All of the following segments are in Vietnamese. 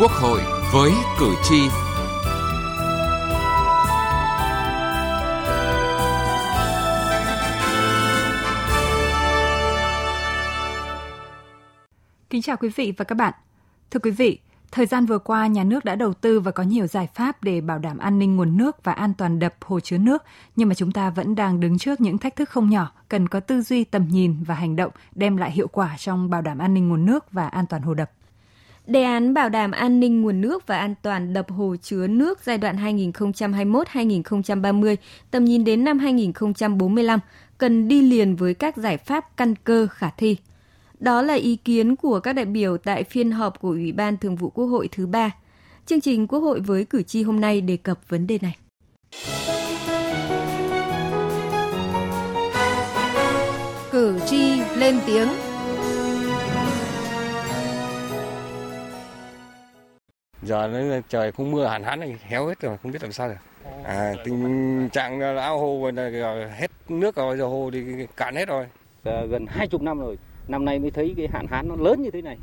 Quốc hội với cử tri. Kính chào quý vị và các bạn. Thưa quý vị, thời gian vừa qua nhà nước đã đầu tư và có nhiều giải pháp để bảo đảm an ninh nguồn nước và an toàn đập hồ chứa nước, nhưng mà chúng ta vẫn đang đứng trước những thách thức không nhỏ, cần có tư duy tầm nhìn và hành động đem lại hiệu quả trong bảo đảm an ninh nguồn nước và an toàn hồ đập. Đề án bảo đảm an ninh nguồn nước và an toàn đập hồ chứa nước giai đoạn 2021-2030, tầm nhìn đến năm 2045 cần đi liền với các giải pháp căn cơ khả thi. Đó là ý kiến của các đại biểu tại phiên họp của Ủy ban Thường vụ Quốc hội thứ ba. Chương trình Quốc hội với cử tri hôm nay đề cập vấn đề này. Cử tri lên tiếng giờ nó trời không mưa hạn hán này héo hết rồi không biết làm sao được à, tình trạng là ao hồ là hết nước rồi giờ hồ thì cạn hết rồi à, gần hai chục năm rồi năm nay mới thấy cái hạn hán nó lớn như thế này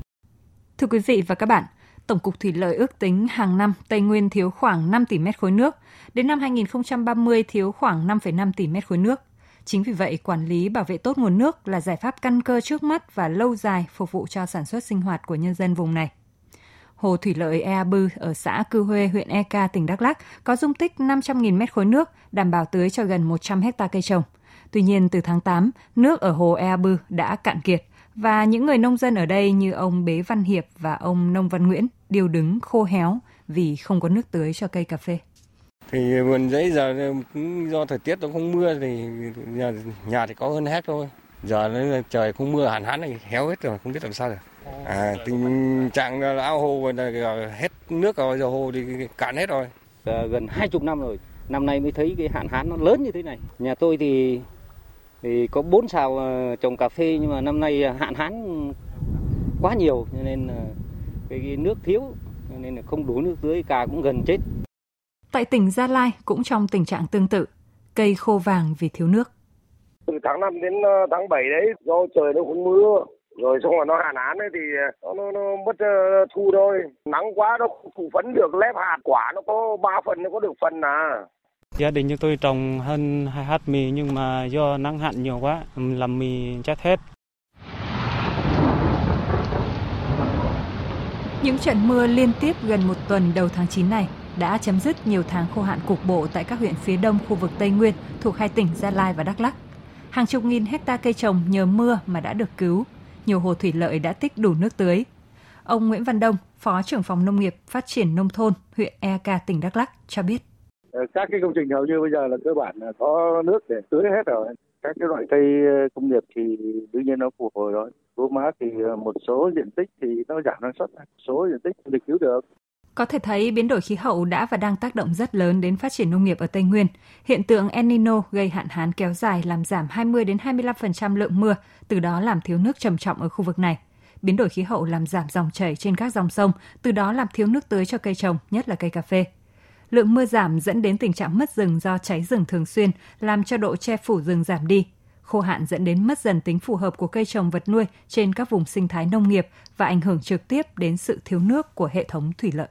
Thưa quý vị và các bạn, Tổng cục Thủy lợi ước tính hàng năm Tây Nguyên thiếu khoảng 5 tỷ mét khối nước, đến năm 2030 thiếu khoảng 5,5 tỷ mét khối nước. Chính vì vậy, quản lý bảo vệ tốt nguồn nước là giải pháp căn cơ trước mắt và lâu dài phục vụ cho sản xuất sinh hoạt của nhân dân vùng này. Hồ thủy lợi Ea Bư ở xã Cư Huê, huyện Eka, tỉnh Đắk Lắk có dung tích 500.000 mét khối nước, đảm bảo tưới cho gần 100 hecta cây trồng. Tuy nhiên, từ tháng 8, nước ở hồ Ea Bư đã cạn kiệt và những người nông dân ở đây như ông Bế Văn Hiệp và ông Nông Văn Nguyễn đều đứng khô héo vì không có nước tưới cho cây cà phê. thì vườn giấy giờ cũng do thời tiết nó không mưa thì nhà, nhà thì có hơn hết thôi giờ nó trời không mưa hạn hán này héo hết rồi không biết làm sao được à, tình trạng là ao hồ là hết nước rồi giờ hồ thì cạn hết rồi. À, gần hai chục năm rồi năm nay mới thấy cái hạn hán nó lớn như thế này. Nhà tôi thì thì có bốn xào ờ, trồng cà phê nhưng mà năm nay hạn hán quá nhiều cho nên là cái, cái nước thiếu cho nên là không đủ nước tưới cà cũng gần chết. Tại tỉnh Gia Lai cũng trong tình trạng tương tự, cây khô vàng vì thiếu nước. từ tháng 5 đến ờ, tháng 7 đấy do trời nó không mưa rồi xong rồi nó hạn hán ấy thì nó, nó, nó mất ờ, thu thôi nắng quá nó không phủ phấn được lép hạt quả nó có ba phần nó có được phần à Gia đình chúng tôi trồng hơn 2 hạt mì nhưng mà do nắng hạn nhiều quá làm mì chết hết. Những trận mưa liên tiếp gần một tuần đầu tháng 9 này đã chấm dứt nhiều tháng khô hạn cục bộ tại các huyện phía đông khu vực Tây Nguyên thuộc hai tỉnh Gia Lai và Đắk Lắk. Hàng chục nghìn hecta cây trồng nhờ mưa mà đã được cứu, nhiều hồ thủy lợi đã tích đủ nước tưới. Ông Nguyễn Văn Đông, Phó trưởng phòng Nông nghiệp Phát triển Nông thôn, huyện EK, tỉnh Đắk Lắk cho biết. Ờ, các cái công trình hầu như bây giờ là cơ bản là có nước để tưới hết rồi các cái loại cây ờ, công nghiệp thì đương nhiên nó phục hồi rồi lúa má thì ờ, một số diện tích thì nó giảm năng suất số diện tích được cứu được có thể thấy biến đổi khí hậu đã và đang tác động rất lớn đến phát triển nông nghiệp ở Tây Nguyên. Hiện tượng El Nino gây hạn hán kéo dài làm giảm 20 đến 25% lượng mưa, từ đó làm thiếu nước trầm trọng ở khu vực này. Biến đổi khí hậu làm giảm dòng chảy trên các dòng sông, từ đó làm thiếu nước tưới cho cây trồng, nhất là cây cà phê. Lượng mưa giảm dẫn đến tình trạng mất rừng do cháy rừng thường xuyên, làm cho độ che phủ rừng giảm đi. Khô hạn dẫn đến mất dần tính phù hợp của cây trồng vật nuôi trên các vùng sinh thái nông nghiệp và ảnh hưởng trực tiếp đến sự thiếu nước của hệ thống thủy lợi.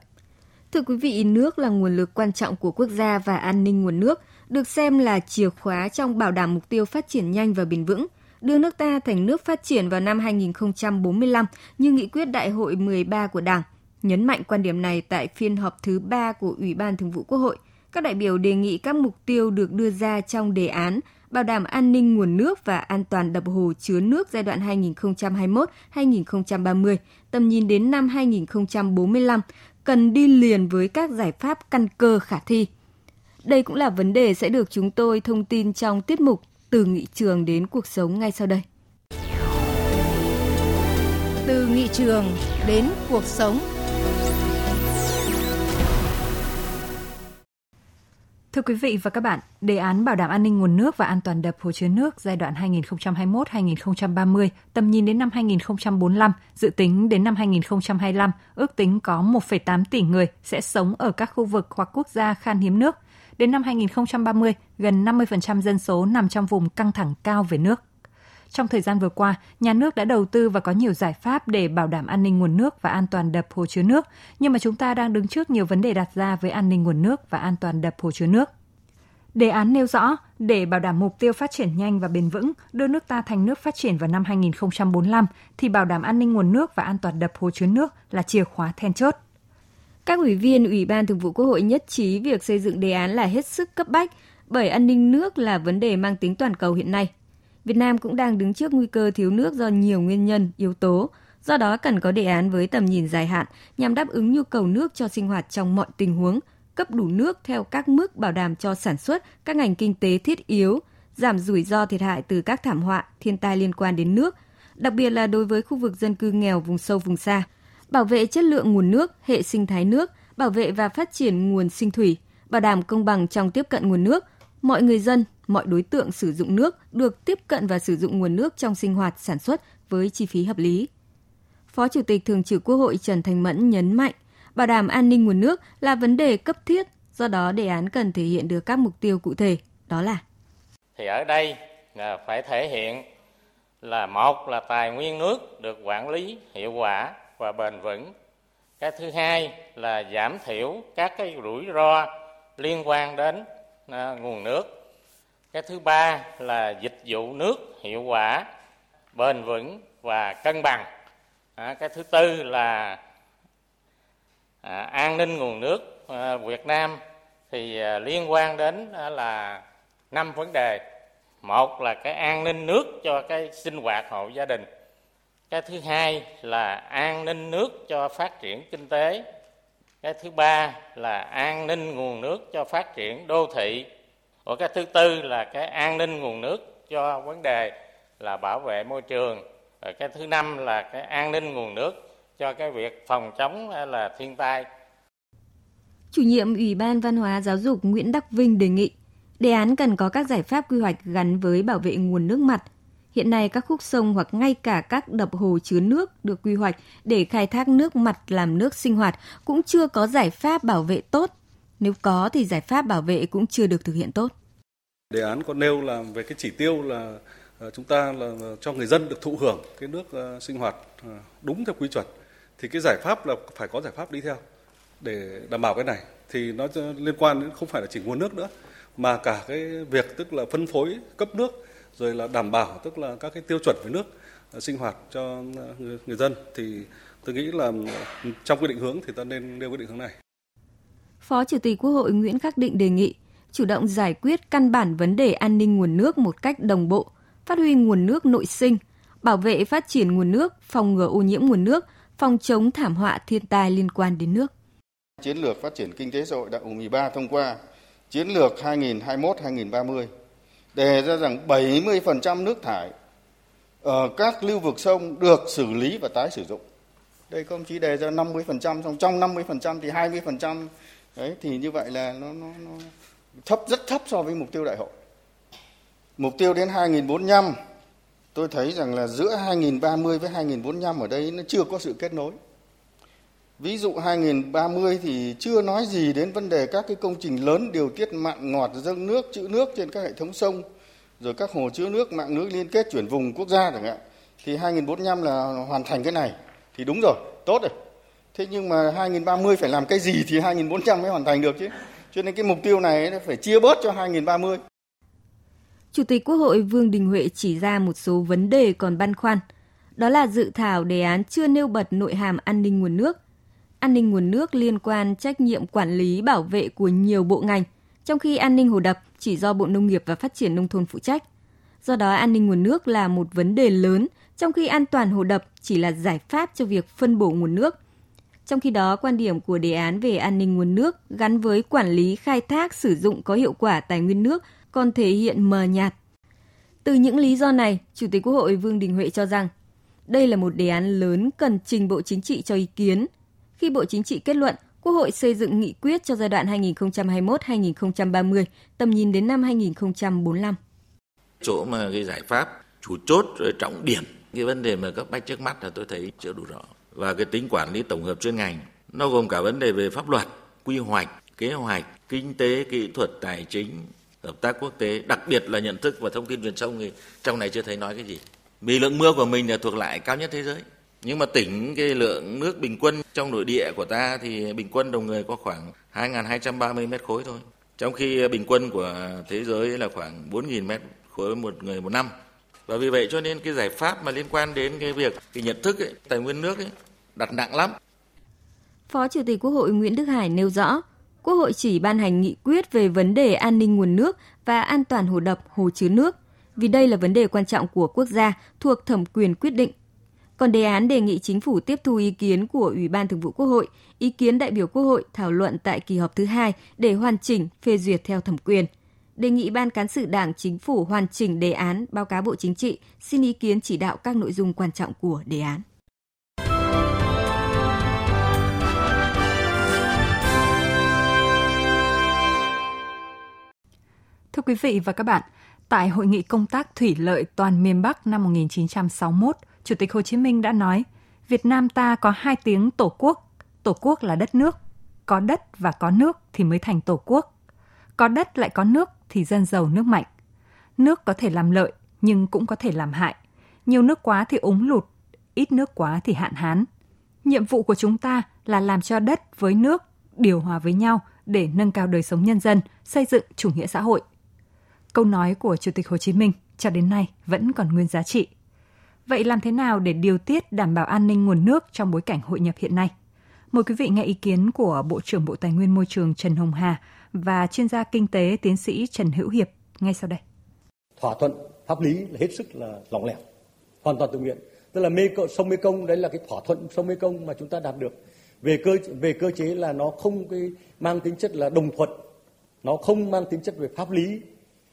Thưa quý vị, nước là nguồn lực quan trọng của quốc gia và an ninh nguồn nước, được xem là chìa khóa trong bảo đảm mục tiêu phát triển nhanh và bền vững, đưa nước ta thành nước phát triển vào năm 2045 như nghị quyết đại hội 13 của Đảng. Nhấn mạnh quan điểm này tại phiên họp thứ 3 của Ủy ban Thường vụ Quốc hội, các đại biểu đề nghị các mục tiêu được đưa ra trong đề án bảo đảm an ninh nguồn nước và an toàn đập hồ chứa nước giai đoạn 2021-2030, tầm nhìn đến năm 2045 cần đi liền với các giải pháp căn cơ khả thi. Đây cũng là vấn đề sẽ được chúng tôi thông tin trong tiết mục Từ nghị trường đến cuộc sống ngay sau đây. từ nghị trường đến cuộc sống Thưa quý vị và các bạn, đề án bảo đảm an ninh nguồn nước và an toàn đập hồ chứa nước giai đoạn 2021-2030, tầm nhìn đến năm 2045, dự tính đến năm 2025, ước tính có 1,8 tỷ người sẽ sống ở các khu vực hoặc quốc gia khan hiếm nước. Đến năm 2030, gần 50% dân số nằm trong vùng căng thẳng cao về nước. Trong thời gian vừa qua, nhà nước đã đầu tư và có nhiều giải pháp để bảo đảm an ninh nguồn nước và an toàn đập hồ chứa nước, nhưng mà chúng ta đang đứng trước nhiều vấn đề đặt ra với an ninh nguồn nước và an toàn đập hồ chứa nước. Đề án nêu rõ, để bảo đảm mục tiêu phát triển nhanh và bền vững, đưa nước ta thành nước phát triển vào năm 2045, thì bảo đảm an ninh nguồn nước và an toàn đập hồ chứa nước là chìa khóa then chốt. Các ủy viên Ủy ban Thường vụ Quốc hội nhất trí việc xây dựng đề án là hết sức cấp bách, bởi an ninh nước là vấn đề mang tính toàn cầu hiện nay. Việt Nam cũng đang đứng trước nguy cơ thiếu nước do nhiều nguyên nhân, yếu tố, do đó cần có đề án với tầm nhìn dài hạn nhằm đáp ứng nhu cầu nước cho sinh hoạt trong mọi tình huống, cấp đủ nước theo các mức bảo đảm cho sản xuất các ngành kinh tế thiết yếu, giảm rủi ro thiệt hại từ các thảm họa, thiên tai liên quan đến nước, đặc biệt là đối với khu vực dân cư nghèo vùng sâu vùng xa, bảo vệ chất lượng nguồn nước, hệ sinh thái nước, bảo vệ và phát triển nguồn sinh thủy, bảo đảm công bằng trong tiếp cận nguồn nước, mọi người dân, mọi đối tượng sử dụng nước được tiếp cận và sử dụng nguồn nước trong sinh hoạt sản xuất với chi phí hợp lý. Phó Chủ tịch Thường trực Quốc hội Trần Thành Mẫn nhấn mạnh, bảo đảm an ninh nguồn nước là vấn đề cấp thiết, do đó đề án cần thể hiện được các mục tiêu cụ thể, đó là Thì ở đây là phải thể hiện là một là tài nguyên nước được quản lý hiệu quả và bền vững. Cái thứ hai là giảm thiểu các cái rủi ro liên quan đến à, nguồn nước. Cái thứ ba là dịch vụ nước hiệu quả, bền vững và cân bằng. À, cái thứ tư là à, an ninh nguồn nước à, Việt Nam thì à, liên quan đến à, là năm vấn đề. Một là cái an ninh nước cho cái sinh hoạt hộ gia đình. Cái thứ hai là an ninh nước cho phát triển kinh tế. Cái thứ ba là an ninh nguồn nước cho phát triển đô thị. Và cái thứ tư là cái an ninh nguồn nước cho vấn đề là bảo vệ môi trường. Rồi cái thứ năm là cái an ninh nguồn nước cho cái việc phòng chống là thiên tai. Chủ nhiệm Ủy ban Văn hóa Giáo dục Nguyễn Đắc Vinh đề nghị, đề án cần có các giải pháp quy hoạch gắn với bảo vệ nguồn nước mặt. Hiện nay các khúc sông hoặc ngay cả các đập hồ chứa nước được quy hoạch để khai thác nước mặt làm nước sinh hoạt cũng chưa có giải pháp bảo vệ tốt. Nếu có thì giải pháp bảo vệ cũng chưa được thực hiện tốt. Đề án có nêu là về cái chỉ tiêu là ờ, chúng ta là cho người dân được thụ hưởng cái nước ờ, sinh hoạt ờ, đúng theo quy chuẩn thì cái giải pháp là phải có giải pháp đi theo để đảm bảo cái này thì nó liên quan đến không phải là chỉ nguồn nước nữa mà cả cái việc tức là phân phối cấp nước rồi là đảm bảo tức là các cái tiêu chuẩn về nước sinh hoạt cho người, người dân thì tôi nghĩ là ừ, trong quy định hướng thì ta nên nêu quy định hướng này. Phó Chủ tịch Quốc hội Nguyễn Khắc Định đề nghị chủ động giải quyết căn bản vấn đề an ninh nguồn nước một cách đồng bộ, phát huy nguồn nước nội sinh, bảo vệ phát triển nguồn nước, phòng ngừa ô nhiễm nguồn nước, phòng chống thảm họa thiên tai liên quan đến nước. Chiến lược phát triển kinh tế xã hội đại hội 13 thông qua chiến lược 2021-2030 đề ra rằng 70% nước thải ở các lưu vực sông được xử lý và tái sử dụng. Đây công chí đề ra 50%, trong trong 50% thì 20% đấy thì như vậy là nó, nó, nó thấp rất thấp so với mục tiêu đại hội. Mục tiêu đến 2045 tôi thấy rằng là giữa 2030 với 2045 ở đây nó chưa có sự kết nối. Ví dụ 2030 thì chưa nói gì đến vấn đề các cái công trình lớn điều tiết mặn ngọt dâng nước trữ nước trên các hệ thống sông rồi các hồ chứa nước mạng lưới liên kết chuyển vùng quốc gia chẳng hạn thì 2045 là hoàn thành cái này thì đúng rồi tốt rồi thế nhưng mà 2030 phải làm cái gì thì 2400 mới hoàn thành được chứ cho nên cái mục tiêu này phải chia bớt cho 2030 Chủ tịch Quốc hội Vương Đình Huệ chỉ ra một số vấn đề còn băn khoăn. Đó là dự thảo đề án chưa nêu bật nội hàm an ninh nguồn nước. An ninh nguồn nước liên quan trách nhiệm quản lý bảo vệ của nhiều bộ ngành, trong khi an ninh hồ đập chỉ do Bộ Nông nghiệp và Phát triển Nông thôn phụ trách. Do đó an ninh nguồn nước là một vấn đề lớn, trong khi an toàn hồ đập chỉ là giải pháp cho việc phân bổ nguồn nước. Trong khi đó, quan điểm của đề án về an ninh nguồn nước gắn với quản lý khai thác sử dụng có hiệu quả tài nguyên nước còn thể hiện mờ nhạt. Từ những lý do này, Chủ tịch Quốc hội Vương Đình Huệ cho rằng đây là một đề án lớn cần trình Bộ Chính trị cho ý kiến. Khi Bộ Chính trị kết luận, Quốc hội xây dựng nghị quyết cho giai đoạn 2021-2030, tầm nhìn đến năm 2045. Chỗ mà cái giải pháp chủ chốt rồi trọng điểm cái vấn đề mà cấp bách trước mắt là tôi thấy chưa đủ rõ và cái tính quản lý tổng hợp chuyên ngành nó gồm cả vấn đề về pháp luật quy hoạch kế hoạch kinh tế kỹ thuật tài chính hợp tác quốc tế đặc biệt là nhận thức và thông tin truyền thông thì trong này chưa thấy nói cái gì Vì lượng mưa của mình là thuộc lại cao nhất thế giới. Nhưng mà tỉnh cái lượng nước bình quân trong nội địa của ta thì bình quân đầu người có khoảng 2.230 mét khối thôi. Trong khi bình quân của thế giới là khoảng 4.000 mét khối một người một năm. Và vì vậy cho nên cái giải pháp mà liên quan đến cái việc cái nhận thức ấy, tài nguyên nước ấy, đặt nặng lắm. Phó Chủ tịch Quốc hội Nguyễn Đức Hải nêu rõ, Quốc hội chỉ ban hành nghị quyết về vấn đề an ninh nguồn nước và an toàn hồ đập, hồ chứa nước, vì đây là vấn đề quan trọng của quốc gia thuộc thẩm quyền quyết định. Còn đề án đề nghị chính phủ tiếp thu ý kiến của Ủy ban Thường vụ Quốc hội, ý kiến đại biểu Quốc hội thảo luận tại kỳ họp thứ hai để hoàn chỉnh, phê duyệt theo thẩm quyền. Đề nghị Ban Cán sự Đảng Chính phủ hoàn chỉnh đề án báo cáo Bộ Chính trị, xin ý kiến chỉ đạo các nội dung quan trọng của đề án. Thưa quý vị và các bạn, tại hội nghị công tác thủy lợi toàn miền Bắc năm 1961, Chủ tịch Hồ Chí Minh đã nói, Việt Nam ta có hai tiếng tổ quốc, tổ quốc là đất nước, có đất và có nước thì mới thành tổ quốc. Có đất lại có nước thì dân giàu nước mạnh. Nước có thể làm lợi nhưng cũng có thể làm hại. Nhiều nước quá thì úng lụt, ít nước quá thì hạn hán. Nhiệm vụ của chúng ta là làm cho đất với nước điều hòa với nhau để nâng cao đời sống nhân dân, xây dựng chủ nghĩa xã hội. Câu nói của Chủ tịch Hồ Chí Minh cho đến nay vẫn còn nguyên giá trị. Vậy làm thế nào để điều tiết đảm bảo an ninh nguồn nước trong bối cảnh hội nhập hiện nay? Mời quý vị nghe ý kiến của Bộ trưởng Bộ Tài nguyên Môi trường Trần Hồng Hà và chuyên gia kinh tế tiến sĩ Trần Hữu Hiệp ngay sau đây. Thỏa thuận pháp lý là hết sức là lỏng lẻo, hoàn toàn tự nguyện. Tức là mê sông Mê Công đấy là cái thỏa thuận sông Mê Công mà chúng ta đạt được. Về cơ về cơ chế là nó không cái mang tính chất là đồng thuận, nó không mang tính chất về pháp lý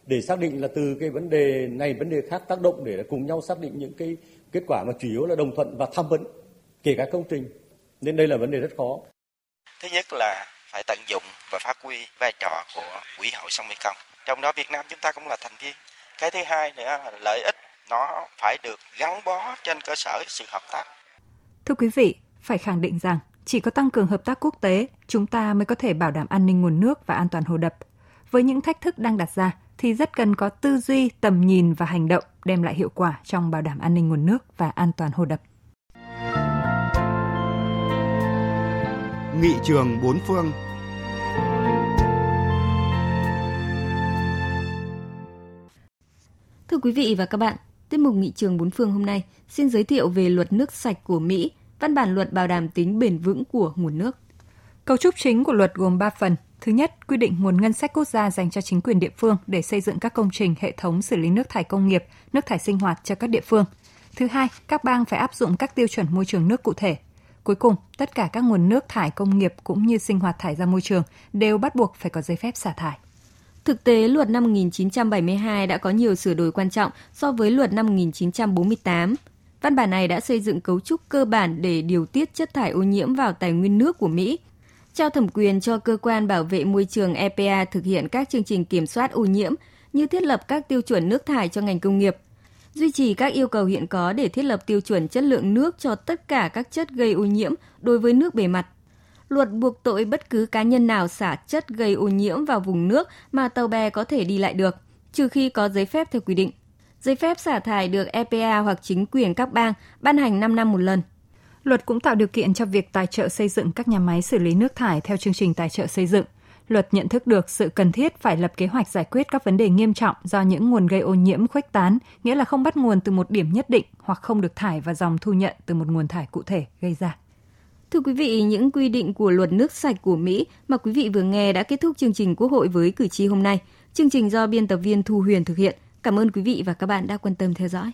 để xác định là từ cái vấn đề này vấn đề khác tác động để cùng nhau xác định những cái kết quả mà chủ yếu là đồng thuận và tham vấn kể cả công trình. Nên đây là vấn đề rất khó. Thứ nhất là phải tận dụng và phát huy vai trò của quỹ hội sông mekong. Trong đó việt nam chúng ta cũng là thành viên. Cái thứ hai nữa là lợi ích nó phải được gắn bó trên cơ sở sự hợp tác. Thưa quý vị phải khẳng định rằng chỉ có tăng cường hợp tác quốc tế chúng ta mới có thể bảo đảm an ninh nguồn nước và an toàn hồ đập. Với những thách thức đang đặt ra thì rất cần có tư duy, tầm nhìn và hành động đem lại hiệu quả trong bảo đảm an ninh nguồn nước và an toàn hồ đập. Nghị trường bốn phương Thưa quý vị và các bạn, tiết mục Nghị trường bốn phương hôm nay xin giới thiệu về luật nước sạch của Mỹ, văn bản luật bảo đảm tính bền vững của nguồn nước. Cấu trúc chính của luật gồm 3 phần. Thứ nhất, quy định nguồn ngân sách quốc gia dành cho chính quyền địa phương để xây dựng các công trình hệ thống xử lý nước thải công nghiệp, nước thải sinh hoạt cho các địa phương. Thứ hai, các bang phải áp dụng các tiêu chuẩn môi trường nước cụ thể. Cuối cùng, tất cả các nguồn nước thải công nghiệp cũng như sinh hoạt thải ra môi trường đều bắt buộc phải có giấy phép xả thải. Thực tế, luật năm 1972 đã có nhiều sửa đổi quan trọng so với luật năm 1948. Văn bản này đã xây dựng cấu trúc cơ bản để điều tiết chất thải ô nhiễm vào tài nguyên nước của Mỹ trao thẩm quyền cho cơ quan bảo vệ môi trường EPA thực hiện các chương trình kiểm soát ô nhiễm như thiết lập các tiêu chuẩn nước thải cho ngành công nghiệp, duy trì các yêu cầu hiện có để thiết lập tiêu chuẩn chất lượng nước cho tất cả các chất gây ô nhiễm đối với nước bề mặt. Luật buộc tội bất cứ cá nhân nào xả chất gây ô nhiễm vào vùng nước mà tàu bè có thể đi lại được, trừ khi có giấy phép theo quy định. Giấy phép xả thải được EPA hoặc chính quyền các bang ban hành 5 năm một lần – Luật cũng tạo điều kiện cho việc tài trợ xây dựng các nhà máy xử lý nước thải theo chương trình tài trợ xây dựng. Luật nhận thức được sự cần thiết phải lập kế hoạch giải quyết các vấn đề nghiêm trọng do những nguồn gây ô nhiễm khuếch tán, nghĩa là không bắt nguồn từ một điểm nhất định hoặc không được thải và dòng thu nhận từ một nguồn thải cụ thể gây ra. Thưa quý vị, những quy định của luật nước sạch của Mỹ mà quý vị vừa nghe đã kết thúc chương trình Quốc hội với cử tri hôm nay. Chương trình do biên tập viên Thu Huyền thực hiện. Cảm ơn quý vị và các bạn đã quan tâm theo dõi.